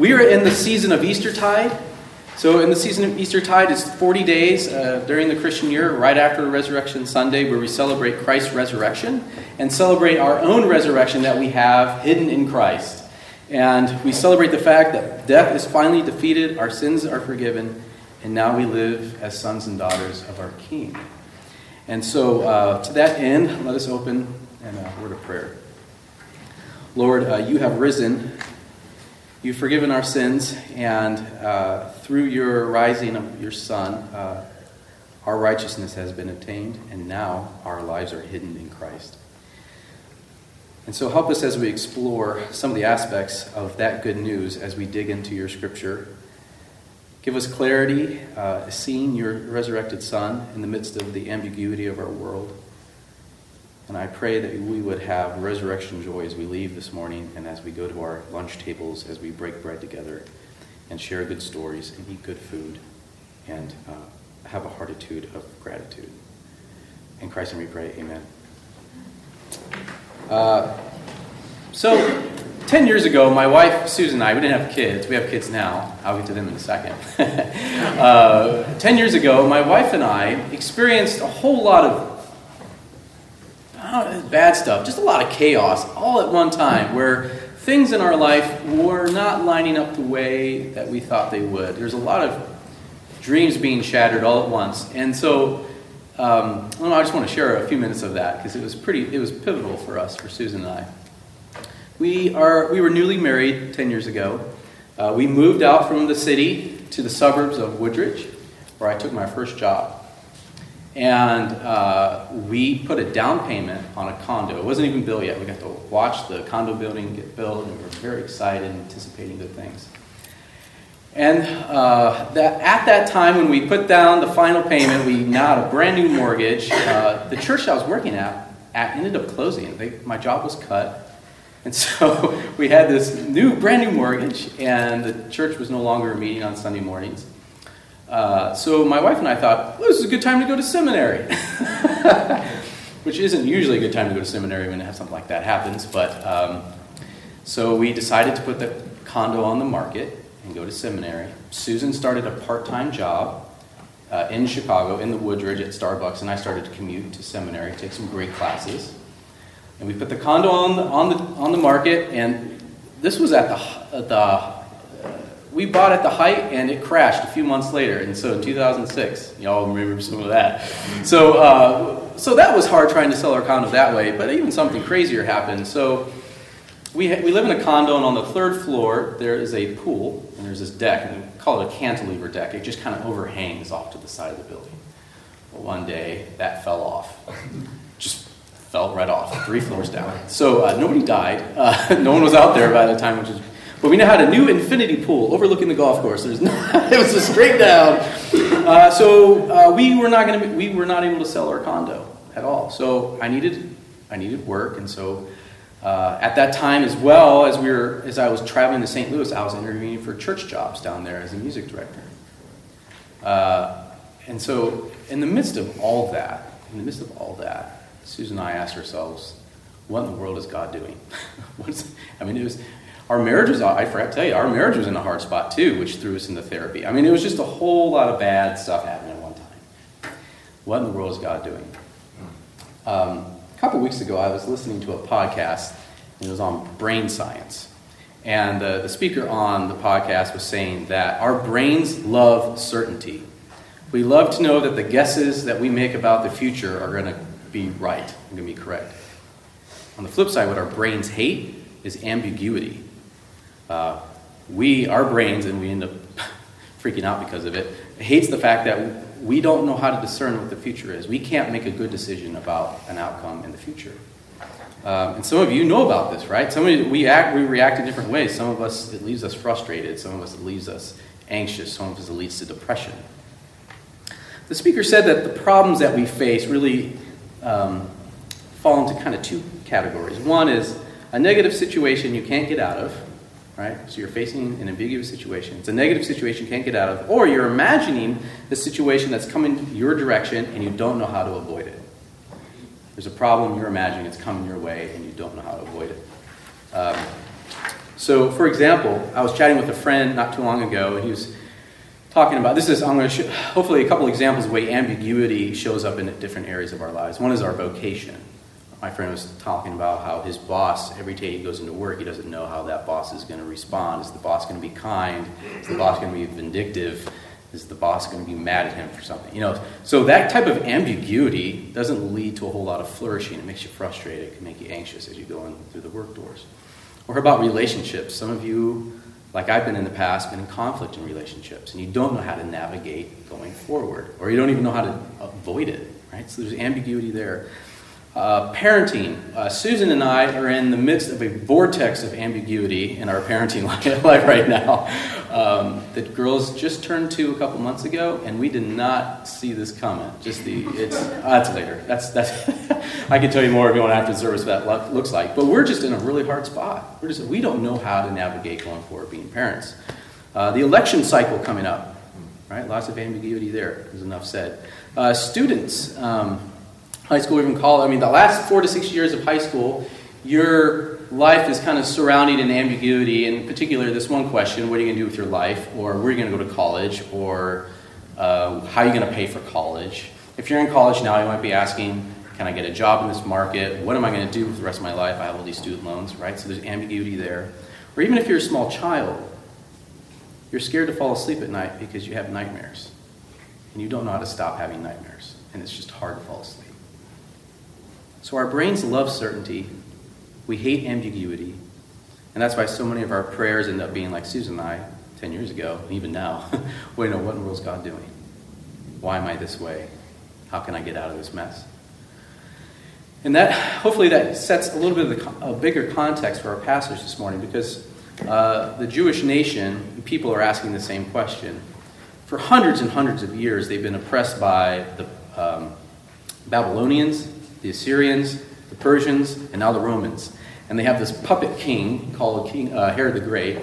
We are in the season of Eastertide. So, in the season of Eastertide, it's 40 days uh, during the Christian year, right after Resurrection Sunday, where we celebrate Christ's resurrection and celebrate our own resurrection that we have hidden in Christ. And we celebrate the fact that death is finally defeated, our sins are forgiven, and now we live as sons and daughters of our King. And so, uh, to that end, let us open in a word of prayer. Lord, uh, you have risen You've forgiven our sins, and uh, through your rising of your Son, uh, our righteousness has been attained, and now our lives are hidden in Christ. And so help us as we explore some of the aspects of that good news as we dig into your scripture. Give us clarity, uh, seeing your resurrected Son in the midst of the ambiguity of our world. And I pray that we would have resurrection joy as we leave this morning and as we go to our lunch tables, as we break bread together and share good stories and eat good food and uh, have a heartitude of gratitude. In Christ and we pray, amen. Uh, so, 10 years ago, my wife, Susan, and I, we didn't have kids. We have kids now. I'll get to them in a second. uh, 10 years ago, my wife and I experienced a whole lot of bad stuff, just a lot of chaos all at one time where things in our life were not lining up the way that we thought they would. There's a lot of dreams being shattered all at once. And so um, I, I just want to share a few minutes of that because it was pretty, it was pivotal for us, for Susan and I. We, are, we were newly married 10 years ago. Uh, we moved out from the city to the suburbs of Woodridge, where I took my first job. And uh, we put a down payment on a condo. It wasn't even built yet. We got to watch the condo building get built, and we were very excited, anticipating good things. And uh, that, at that time, when we put down the final payment, we now had a brand new mortgage. Uh, the church I was working at, at ended up closing. They, my job was cut. And so we had this new, brand new mortgage, and the church was no longer meeting on Sunday mornings. Uh, so my wife and I thought, well, this is a good time to go to seminary, which isn't usually a good time to go to seminary when something like that happens. But um, so we decided to put the condo on the market and go to seminary. Susan started a part-time job uh, in Chicago in the Woodridge at Starbucks, and I started to commute to seminary, take some great classes. And we put the condo on the, on the, on the market, and this was at the, the we bought at the height and it crashed a few months later. And so in 2006, y'all remember some of that. So, uh, so that was hard trying to sell our condo that way, but even something crazier happened. So we, we live in a condo, and on the third floor, there is a pool, and there's this deck, and we call it a cantilever deck. It just kind of overhangs off to the side of the building. Well, one day, that fell off. Just fell right off, three floors down. So uh, nobody died. Uh, no one was out there by the time, which is but we now had a new infinity pool overlooking the golf course. There's no, it was a straight down. Uh, so uh, we were not going to we were not able to sell our condo at all. So I needed I needed work, and so uh, at that time as well as we were as I was traveling to St. Louis, I was interviewing for church jobs down there as a music director. Uh, and so in the midst of all that, in the midst of all that, Susan and I asked ourselves, what in the world is God doing? I mean, it was our marriage was, I forgot to tell you, our marriage was in a hard spot too, which threw us into therapy. I mean, it was just a whole lot of bad stuff happening at one time. What in the world is God doing? Um, a couple weeks ago, I was listening to a podcast, and it was on brain science. And uh, the speaker on the podcast was saying that our brains love certainty. We love to know that the guesses that we make about the future are going to be right, and going to be correct. On the flip side, what our brains hate is ambiguity uh, we, our brains, and we end up freaking out because of it, hates the fact that we don't know how to discern what the future is. We can't make a good decision about an outcome in the future. Um, and some of you know about this, right? Some of we act, we react in different ways. Some of us it leaves us frustrated. Some of us it leaves us anxious. Some of us it leads to depression. The speaker said that the problems that we face really um, fall into kind of two categories. One is a negative situation you can't get out of, right? So you're facing an ambiguous situation. It's a negative situation you can't get out of, or you're imagining the situation that's coming your direction and you don't know how to avoid it. There's a problem you're imagining, it's coming your way, and you don't know how to avoid it. Um, So, for example, I was chatting with a friend not too long ago, and he was talking about this is I'm going to show, hopefully a couple examples of way ambiguity shows up in different areas of our lives. One is our vocation. My friend was talking about how his boss, every day he goes into work, he doesn't know how that boss is going to respond. Is the boss going to be kind? Is the boss going to be vindictive? Is the boss going to be mad at him for something? You know, so that type of ambiguity doesn't lead to a whole lot of flourishing. It makes you frustrated. It can make you anxious as you go in through the work doors. Or about relationships. Some of you like I've been in the past, been in conflict in relationships, and you don't know how to navigate going forward, or you don't even know how to avoid it, right? So there's ambiguity there. Uh, parenting. Uh, Susan and I are in the midst of a vortex of ambiguity in our parenting life right now. Um, the girls just turned two a couple months ago, and we did not see this coming. Just the it's uh, that's later. That's that's. I can tell you more if you want after the service what that looks like. But we're just in a really hard spot. We're just we don't know how to navigate going forward being parents. Uh, the election cycle coming up, right? Lots of ambiguity there. There's enough said. Uh, students. Um, high school, even college. I mean, the last four to six years of high school, your life is kind of surrounded in ambiguity. In particular, this one question: What are you going to do with your life? Or where are you going to go to college? Or uh, how are you going to pay for college? If you're in college now, you might be asking, "Can I get a job in this market? What am I going to do with the rest of my life? I have all these student loans, right?" So there's ambiguity there. Or even if you're a small child, you're scared to fall asleep at night because you have nightmares, and you don't know how to stop having nightmares, and it's just hard to fall asleep. So our brains love certainty. We hate ambiguity. And that's why so many of our prayers end up being like Susan and I 10 years ago, and even now. Wait, no, what in the world is God doing? Why am I this way? How can I get out of this mess? And that, hopefully, that sets a little bit of the, a bigger context for our passage this morning because uh, the Jewish nation, people are asking the same question. For hundreds and hundreds of years, they've been oppressed by the um, Babylonians, the Assyrians, the Persians, and now the Romans. And they have this puppet king called King uh, Herod the Great,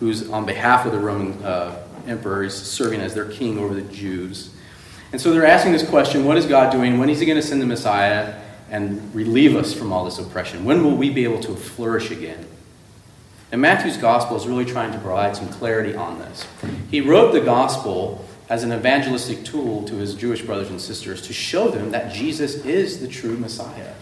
who's on behalf of the Roman uh, emperor, is serving as their king over the Jews. And so they're asking this question what is God doing? When is he going to send the Messiah and relieve us from all this oppression? When will we be able to flourish again? And Matthew's gospel is really trying to provide some clarity on this. He wrote the gospel as an evangelistic tool to his Jewish brothers and sisters to show them that Jesus is the true Messiah.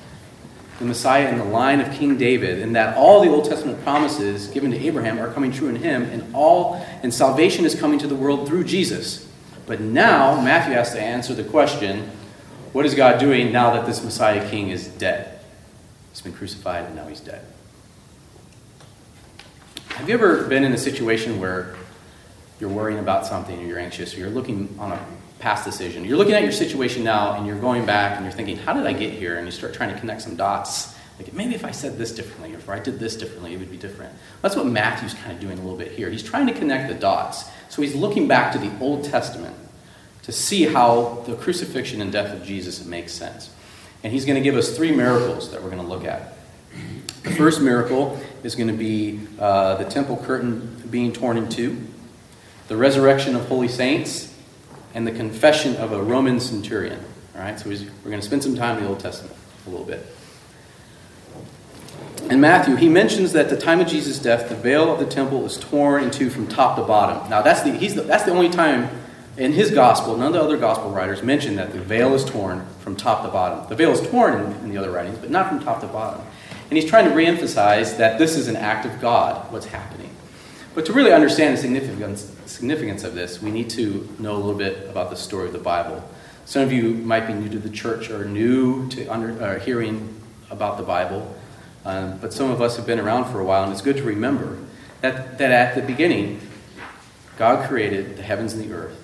The Messiah in the line of King David, and that all the Old Testament promises given to Abraham are coming true in him, and all and salvation is coming to the world through Jesus. But now Matthew has to answer the question, what is God doing now that this Messiah King is dead? He's been crucified and now he's dead. Have you ever been in a situation where you're worrying about something or you're anxious or you're looking on a past decision. You're looking at your situation now and you're going back and you're thinking, how did I get here? And you start trying to connect some dots. Like, maybe if I said this differently, or if I did this differently, it would be different. That's what Matthew's kind of doing a little bit here. He's trying to connect the dots. So he's looking back to the Old Testament to see how the crucifixion and death of Jesus makes sense. And he's going to give us three miracles that we're going to look at. The first miracle is going to be uh, the temple curtain being torn in two the resurrection of holy saints, and the confession of a Roman centurion. All right, so we're going to spend some time in the Old Testament a little bit. In Matthew, he mentions that at the time of Jesus' death, the veil of the temple is torn in two from top to bottom. Now, that's the, he's the, that's the only time in his gospel, none of the other gospel writers mention that the veil is torn from top to bottom. The veil is torn in, in the other writings, but not from top to bottom. And he's trying to reemphasize that this is an act of God, what's happening. But to really understand the significance, significance of this, we need to know a little bit about the story of the Bible. Some of you might be new to the church or new to under, uh, hearing about the Bible, um, but some of us have been around for a while, and it's good to remember that, that at the beginning, God created the heavens and the earth,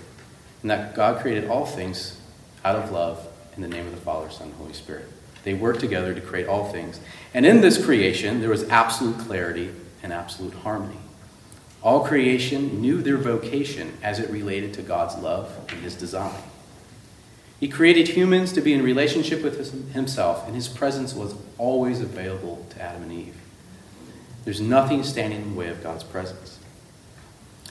and that God created all things out of love in the name of the Father, Son, and Holy Spirit. They worked together to create all things. And in this creation, there was absolute clarity and absolute harmony. All creation knew their vocation as it related to God's love and his design. He created humans to be in relationship with himself, and his presence was always available to Adam and Eve. There's nothing standing in the way of God's presence.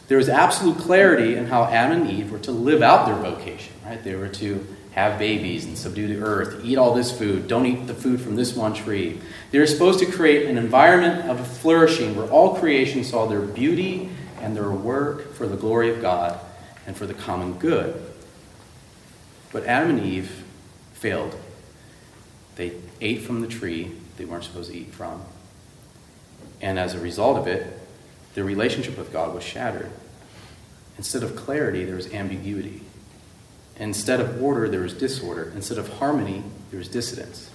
There was absolute clarity in how Adam and Eve were to live out their vocation, right? They were to have babies and subdue the earth, eat all this food, don't eat the food from this one tree. They were supposed to create an environment of flourishing where all creation saw their beauty and their work for the glory of God and for the common good. But Adam and Eve failed. They ate from the tree they weren't supposed to eat from. And as a result of it, their relationship with God was shattered. Instead of clarity, there was ambiguity. Instead of order, there was disorder. Instead of harmony, there was dissidence.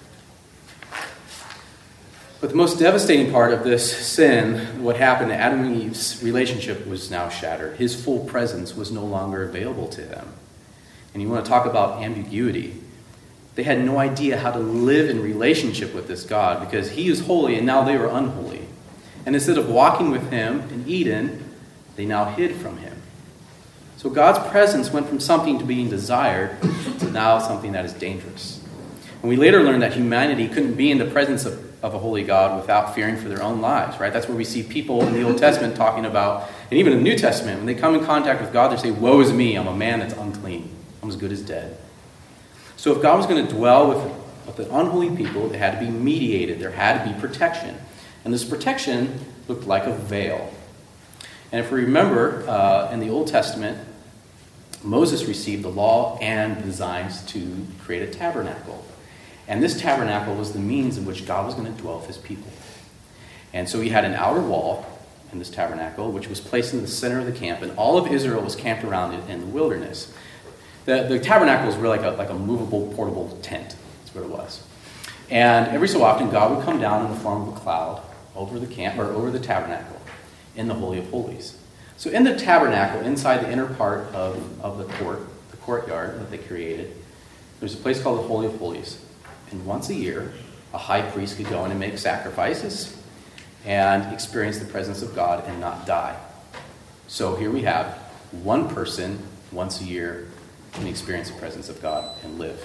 But the most devastating part of this sin, what happened to Adam and Eve's relationship, was now shattered. His full presence was no longer available to them. And you want to talk about ambiguity. They had no idea how to live in relationship with this God because he is holy and now they were unholy. And instead of walking with him in Eden, they now hid from him. So God's presence went from something to being desired to now something that is dangerous. And we later learned that humanity couldn't be in the presence of, of a holy God without fearing for their own lives, right? That's where we see people in the Old Testament talking about, and even in the New Testament, when they come in contact with God, they say, Woe is me, I'm a man that's unclean. I'm as good as dead. So if God was going to dwell with, with unholy people, there had to be mediated, there had to be protection. And this protection looked like a veil. And if we remember uh, in the Old Testament, Moses received the law and designs to create a tabernacle. And this tabernacle was the means in which God was going to dwell with his people. And so he had an outer wall in this tabernacle, which was placed in the center of the camp, and all of Israel was camped around it in the wilderness. The, the tabernacle was really like a, like a movable, portable tent. That's what it was. And every so often, God would come down in the form of a cloud over the camp or over the tabernacle in the Holy of Holies. So in the tabernacle, inside the inner part of, of the court, the courtyard that they created, there's a place called the Holy of Holies. And once a year, a high priest could go in and make sacrifices and experience the presence of God and not die. So here we have one person once a year can experience the presence of God and live.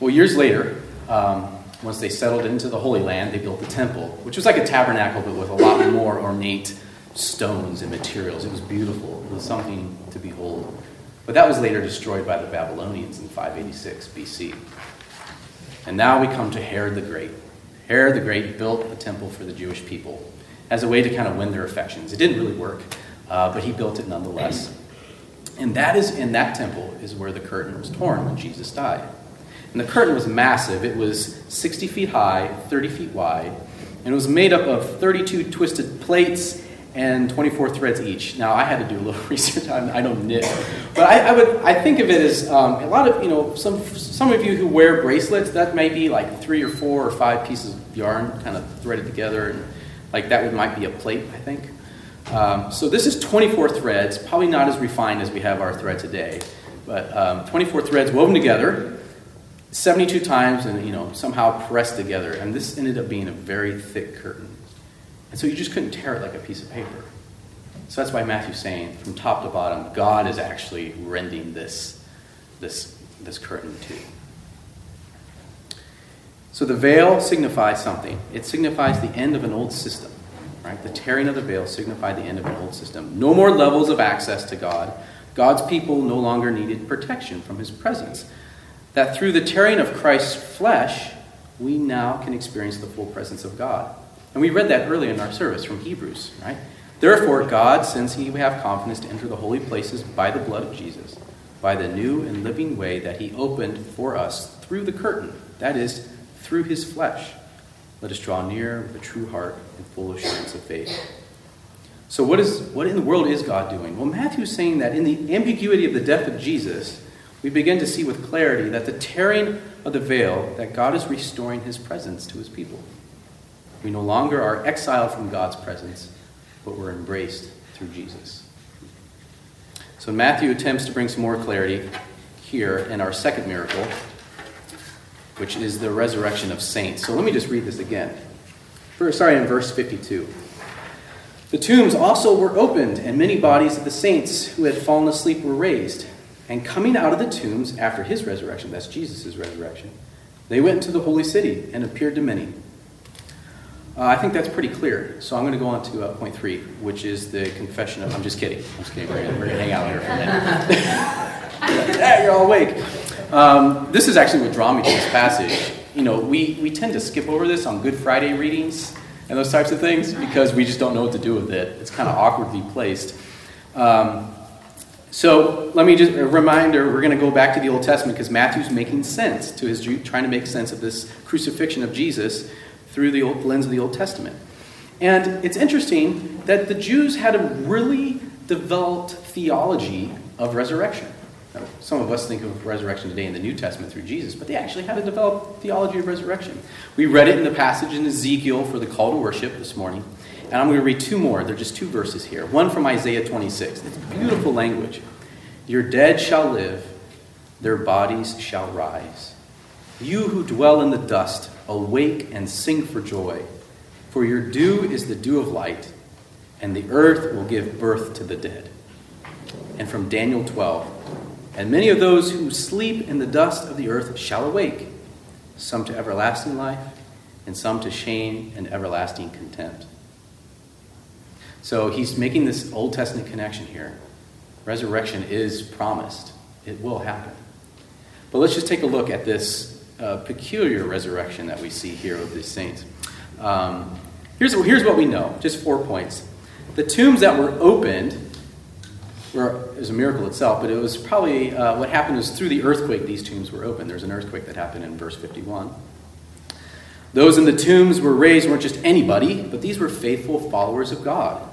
Well, years later, um, once they settled into the Holy Land, they built the temple, which was like a tabernacle, but with a lot more ornate stones and materials. It was beautiful. It was something to behold. But that was later destroyed by the Babylonians in 586 BC. And now we come to Herod the Great. Herod the Great built a temple for the Jewish people as a way to kind of win their affections. It didn't really work, uh, but he built it nonetheless. And that is in that temple is where the curtain was torn when Jesus died. And the curtain was massive. It was 60 feet high, 30 feet wide, and it was made up of 32 twisted plates and 24 threads each. Now, I had to do a little research. I don't knit, but I, I would I think of it as um, a lot of you know some some of you who wear bracelets. That may be like three or four or five pieces of yarn kind of threaded together, and like that would might be a plate. I think. Um, so this is 24 threads, probably not as refined as we have our thread today, but um, 24 threads woven together 72 times and you know somehow pressed together, and this ended up being a very thick curtain. And so you just couldn't tear it like a piece of paper. So that's why Matthew's saying, from top to bottom, God is actually rending this, this, this curtain too. So the veil signifies something. It signifies the end of an old system. Right? The tearing of the veil signified the end of an old system. No more levels of access to God. God's people no longer needed protection from his presence. That through the tearing of Christ's flesh, we now can experience the full presence of God. And we read that earlier in our service from Hebrews, right? Therefore, God, since He we have confidence to enter the holy places by the blood of Jesus, by the new and living way that He opened for us through the curtain, that is, through His flesh, let us draw near with a true heart and full assurance of faith. So, what, is, what in the world is God doing? Well, Matthew is saying that in the ambiguity of the death of Jesus, we begin to see with clarity that the tearing of the veil, that God is restoring his presence to his people. We no longer are exiled from God's presence, but we're embraced through Jesus. So Matthew attempts to bring some more clarity here in our second miracle, which is the resurrection of saints. So let me just read this again. Sorry, in verse 52. The tombs also were opened, and many bodies of the saints who had fallen asleep were raised. And coming out of the tombs after his resurrection, that's Jesus' resurrection, they went into the holy city and appeared to many. Uh, I think that's pretty clear. So I'm going to go on to uh, point three, which is the confession of. I'm just kidding. I'm just kidding. We're going to hang out here for a minute. yeah, you're all awake. Um, this is actually what drew me to this passage. You know, we, we tend to skip over this on Good Friday readings and those types of things because we just don't know what to do with it. It's kind of awkwardly placed. Um, so let me just a reminder we're going to go back to the Old Testament because Matthew's making sense to his trying to make sense of this crucifixion of Jesus through the old, lens of the Old Testament. And it's interesting that the Jews had a really developed theology of resurrection. Now, some of us think of resurrection today in the New Testament through Jesus, but they actually had a developed theology of resurrection. We read it in the passage in Ezekiel for the call to worship this morning. And I'm going to read two more. They're just two verses here. One from Isaiah 26. It's beautiful language. Your dead shall live, their bodies shall rise. You who dwell in the dust, awake and sing for joy. For your dew is the dew of light, and the earth will give birth to the dead. And from Daniel 12 And many of those who sleep in the dust of the earth shall awake, some to everlasting life, and some to shame and everlasting contempt. So he's making this Old Testament connection here. Resurrection is promised, it will happen. But let's just take a look at this peculiar resurrection that we see here of these saints. Um, here's, here's what we know just four points. The tombs that were opened were, it was a miracle itself, but it was probably uh, what happened was through the earthquake, these tombs were opened. There's an earthquake that happened in verse 51. Those in the tombs were raised weren't just anybody, but these were faithful followers of God.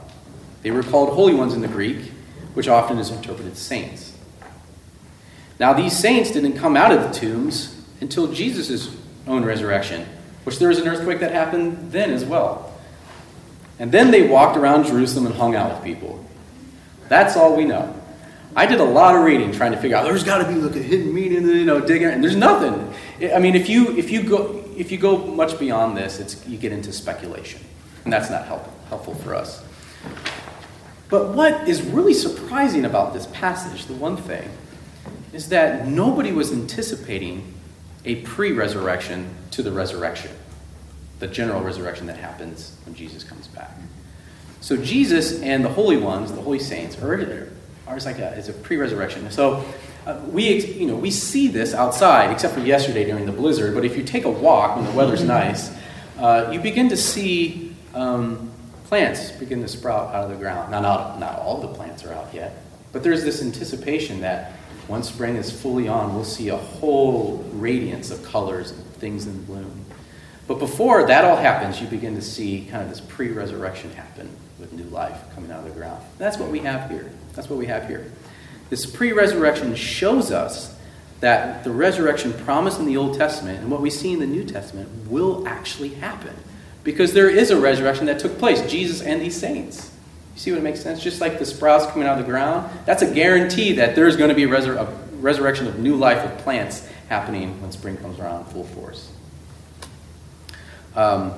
They were called holy ones in the Greek, which often is interpreted saints. Now, these saints didn't come out of the tombs until Jesus' own resurrection, which there was an earthquake that happened then as well. And then they walked around Jerusalem and hung out with people. That's all we know. I did a lot of reading trying to figure out there's got to be like a hidden meaning, you know, digging, and there's nothing. I mean, if you if you go if you go much beyond this, it's you get into speculation, and that's not helpful helpful for us. But what is really surprising about this passage, the one thing, is that nobody was anticipating a pre resurrection to the resurrection, the general resurrection that happens when Jesus comes back. So Jesus and the holy ones, the holy saints, are, are like a, is a pre resurrection. So uh, we, you know, we see this outside, except for yesterday during the blizzard. But if you take a walk when the weather's nice, uh, you begin to see um, plants begin to sprout out of the ground. Now, not, not all the plants are out yet, but there's this anticipation that once spring is fully on, we'll see a whole radiance of colors and things in bloom. But before that all happens, you begin to see kind of this pre resurrection happen with new life coming out of the ground. That's what we have here. That's what we have here. This pre resurrection shows us that the resurrection promised in the Old Testament and what we see in the New Testament will actually happen. Because there is a resurrection that took place, Jesus and these saints. See what makes sense? Just like the sprouts coming out of the ground, that's a guarantee that there's going to be a, resur- a resurrection of new life of plants happening when spring comes around full force. Um,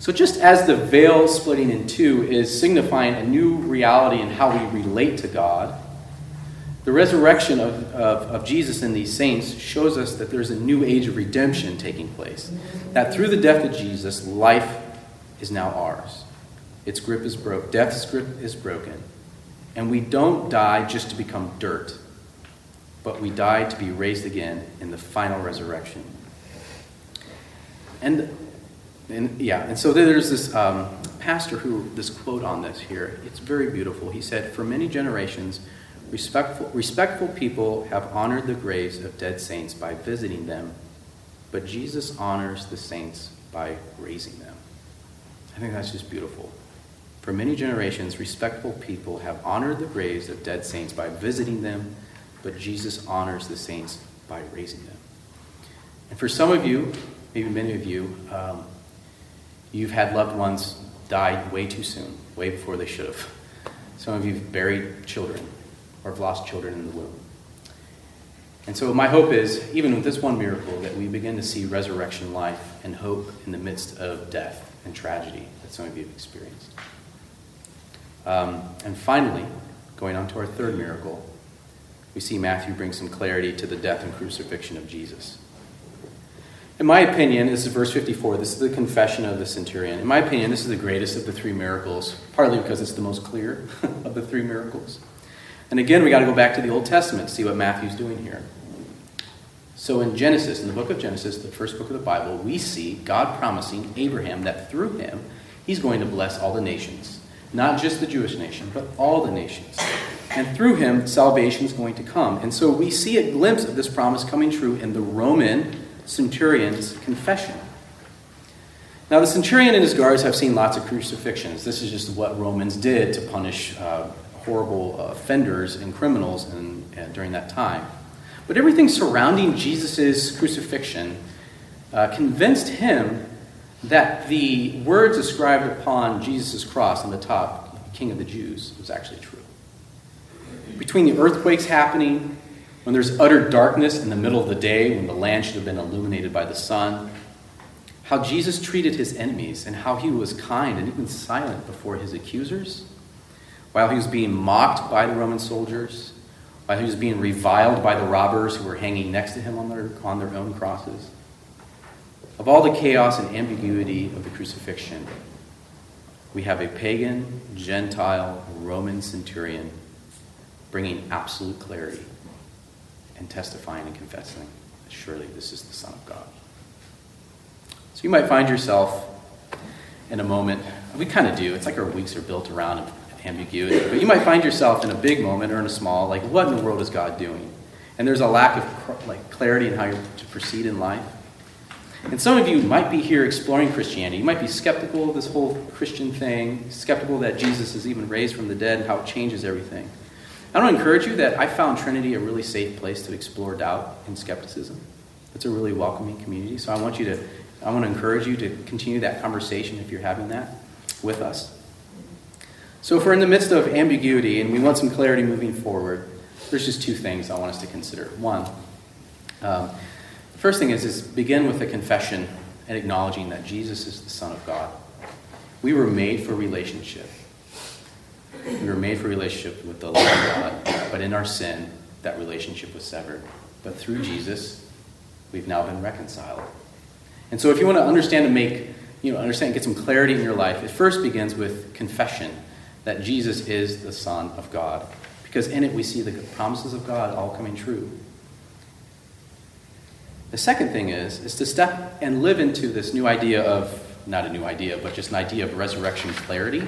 so, just as the veil splitting in two is signifying a new reality in how we relate to God, the resurrection of, of, of, Jesus and these saints shows us that there's a new age of redemption taking place. That through the death of Jesus, life is now ours. Its grip is broke. Death's grip is broken. And we don't die just to become dirt, but we die to be raised again in the final resurrection. And, and yeah, and so there's this um, pastor who, this quote on this here, it's very beautiful. He said, For many generations, respectful, respectful people have honored the graves of dead saints by visiting them, but Jesus honors the saints by raising them. I think that's just beautiful. For many generations, respectful people have honored the graves of dead saints by visiting them, but Jesus honors the saints by raising them. And for some of you, maybe many of you, um, you've had loved ones die way too soon, way before they should have. Some of you have buried children or have lost children in the womb. And so, my hope is, even with this one miracle, that we begin to see resurrection life and hope in the midst of death and tragedy that some of you have experienced. Um, and finally, going on to our third miracle, we see Matthew bring some clarity to the death and crucifixion of Jesus. In my opinion, this is verse 54. This is the confession of the centurion. In my opinion, this is the greatest of the three miracles, partly because it's the most clear of the three miracles. And again, we got to go back to the Old Testament see what Matthew's doing here. So in Genesis, in the book of Genesis, the first book of the Bible, we see God promising Abraham that through him, he's going to bless all the nations. Not just the Jewish nation, but all the nations. And through him, salvation is going to come. And so we see a glimpse of this promise coming true in the Roman centurion's confession. Now, the centurion and his guards have seen lots of crucifixions. This is just what Romans did to punish uh, horrible uh, offenders and criminals in, uh, during that time. But everything surrounding Jesus' crucifixion uh, convinced him that the words ascribed upon Jesus' cross on the top, King of the Jews, was actually true. Between the earthquakes happening, when there's utter darkness in the middle of the day, when the land should have been illuminated by the sun, how Jesus treated his enemies and how he was kind and even silent before his accusers, while he was being mocked by the Roman soldiers, while he was being reviled by the robbers who were hanging next to him on their, on their own crosses. Of all the chaos and ambiguity of the crucifixion, we have a pagan, Gentile, Roman centurion bringing absolute clarity and testifying and confessing surely this is the Son of God. So you might find yourself in a moment, we kind of do, it's like our weeks are built around ambiguity, but you might find yourself in a big moment or in a small, like what in the world is God doing? And there's a lack of like clarity in how to proceed in life. And some of you might be here exploring Christianity. You might be skeptical of this whole Christian thing, skeptical that Jesus is even raised from the dead and how it changes everything. I want to encourage you that I found Trinity a really safe place to explore doubt and skepticism. It's a really welcoming community. So I want you to, I want to encourage you to continue that conversation if you're having that with us. So if we're in the midst of ambiguity and we want some clarity moving forward, there's just two things I want us to consider. One, um, first thing is, is begin with a confession and acknowledging that Jesus is the Son of God. We were made for relationship. We were made for relationship with the Lord God, but in our sin, that relationship was severed. But through Jesus, we've now been reconciled. And so if you want to understand and make, you know, understand, get some clarity in your life, it first begins with confession that Jesus is the Son of God. Because in it we see the promises of God all coming true. The second thing is, is to step and live into this new idea of, not a new idea, but just an idea of resurrection clarity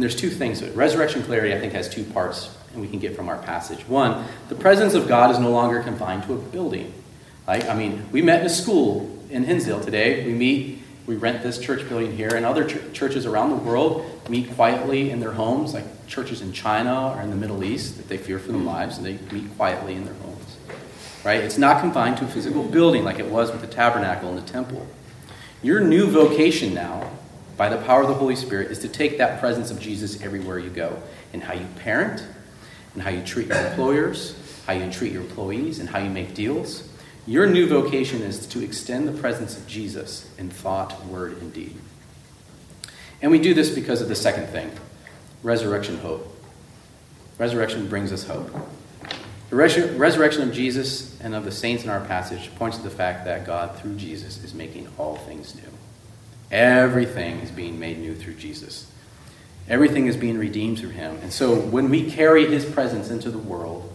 and there's two things. Resurrection clarity, I think, has two parts, and we can get from our passage. One, the presence of God is no longer confined to a building. Right? I mean, we met in a school in Hinsdale today. We meet, we rent this church building here, and other ch- churches around the world meet quietly in their homes, like churches in China or in the Middle East that they fear for their hmm. lives, and they meet quietly in their homes. Right? It's not confined to a physical building like it was with the tabernacle and the temple. Your new vocation now by the power of the Holy Spirit is to take that presence of Jesus everywhere you go in how you parent, and how you treat your employers, how you treat your employees, and how you make deals. Your new vocation is to extend the presence of Jesus in thought, word, and deed. And we do this because of the second thing resurrection hope. Resurrection brings us hope. The resurrection of Jesus and of the saints in our passage points to the fact that God, through Jesus, is making all things new. Everything is being made new through Jesus. Everything is being redeemed through him. And so when we carry his presence into the world,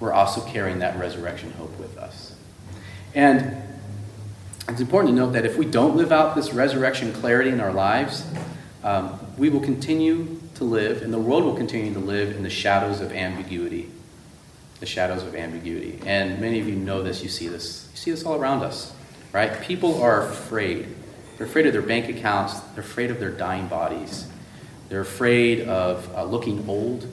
we're also carrying that resurrection hope with us. And it's important to note that if we don't live out this resurrection clarity in our lives, um, we will continue to live, and the world will continue to live in the shadows of ambiguity. The shadows of ambiguity. And many of you know this, you see this. You see this all around us, right? People are afraid they're afraid of their bank accounts. They're afraid of their dying bodies. They're afraid of uh, looking old.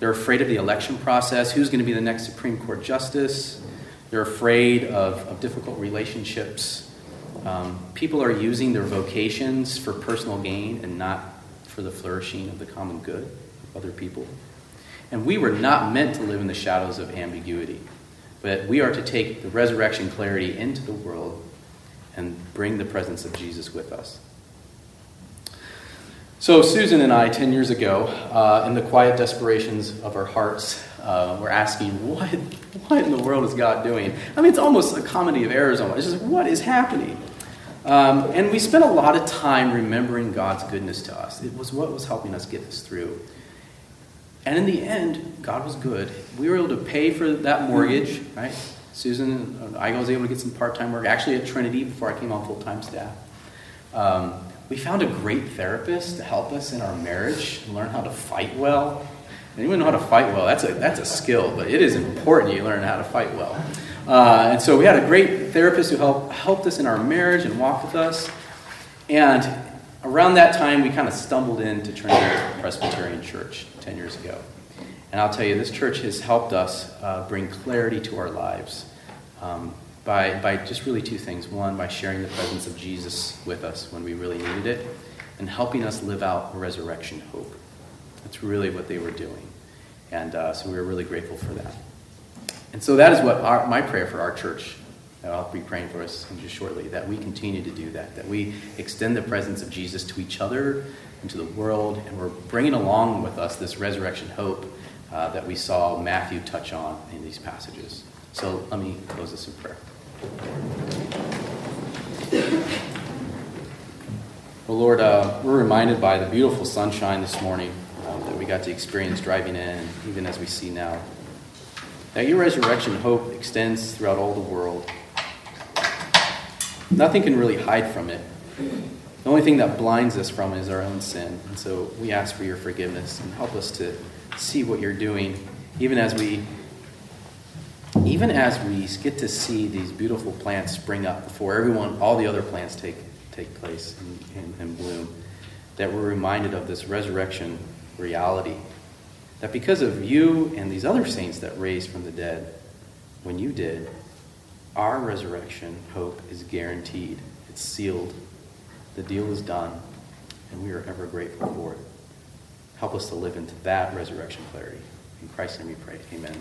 They're afraid of the election process. Who's going to be the next Supreme Court justice? They're afraid of, of difficult relationships. Um, people are using their vocations for personal gain and not for the flourishing of the common good of other people. And we were not meant to live in the shadows of ambiguity, but we are to take the resurrection clarity into the world and bring the presence of Jesus with us. So, Susan and I, 10 years ago, uh, in the quiet desperations of our hearts, uh, were asking, what, what in the world is God doing? I mean, it's almost a comedy of errors almost. It's just what is happening? Um, and we spent a lot of time remembering God's goodness to us. It was what was helping us get us through. And in the end, God was good. We were able to pay for that mortgage, right? Susan, I was able to get some part time work, actually at Trinity before I came on full time staff. Um, we found a great therapist to help us in our marriage and learn how to fight well. Anyone know how to fight well? That's a, that's a skill, but it is important you learn how to fight well. Uh, and so we had a great therapist who helped, helped us in our marriage and walked with us. And around that time, we kind of stumbled into Trinity Presbyterian Church 10 years ago. And I'll tell you, this church has helped us uh, bring clarity to our lives um, by, by just really two things. One, by sharing the presence of Jesus with us when we really needed it, and helping us live out resurrection hope. That's really what they were doing. And uh, so we were really grateful for that. And so that is what our, my prayer for our church. I'll be praying for us just shortly, that we continue to do that, that we extend the presence of Jesus to each other and to the world, and we're bringing along with us this resurrection hope uh, that we saw Matthew touch on in these passages. So let me close this in prayer. Well, Lord, uh, we're reminded by the beautiful sunshine this morning uh, that we got to experience driving in, even as we see now. That your resurrection hope extends throughout all the world. Nothing can really hide from it. The only thing that blinds us from it is our own sin. And so we ask for your forgiveness and help us to see what you're doing, even as we even as we get to see these beautiful plants spring up before everyone, all the other plants take, take place and, and, and bloom, that we're reminded of this resurrection reality. That because of you and these other saints that raised from the dead, when you did, our resurrection hope is guaranteed. It's sealed. The deal is done, and we are ever grateful for it. Help us to live into that resurrection clarity. In Christ's name we pray. Amen.